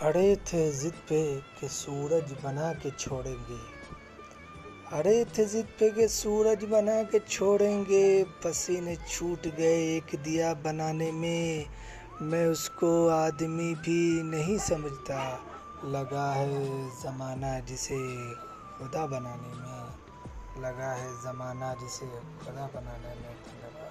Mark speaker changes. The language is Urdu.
Speaker 1: اڑے تھے ضد پہ کہ سورج بنا کے چھوڑیں گے۔ اڑے تھے ضد پہ کہ سورج بنا کے چھوڑیں گے۔ پسینے چھوٹ گئے ایک دیا بنانے میں۔ میں اس کو آدمی بھی نہیں سمجھتا۔ لگا ہے زمانہ جسے خدا بنانے میں۔ لگا ہے زمانہ جسے خدا بنانے میں۔ لگا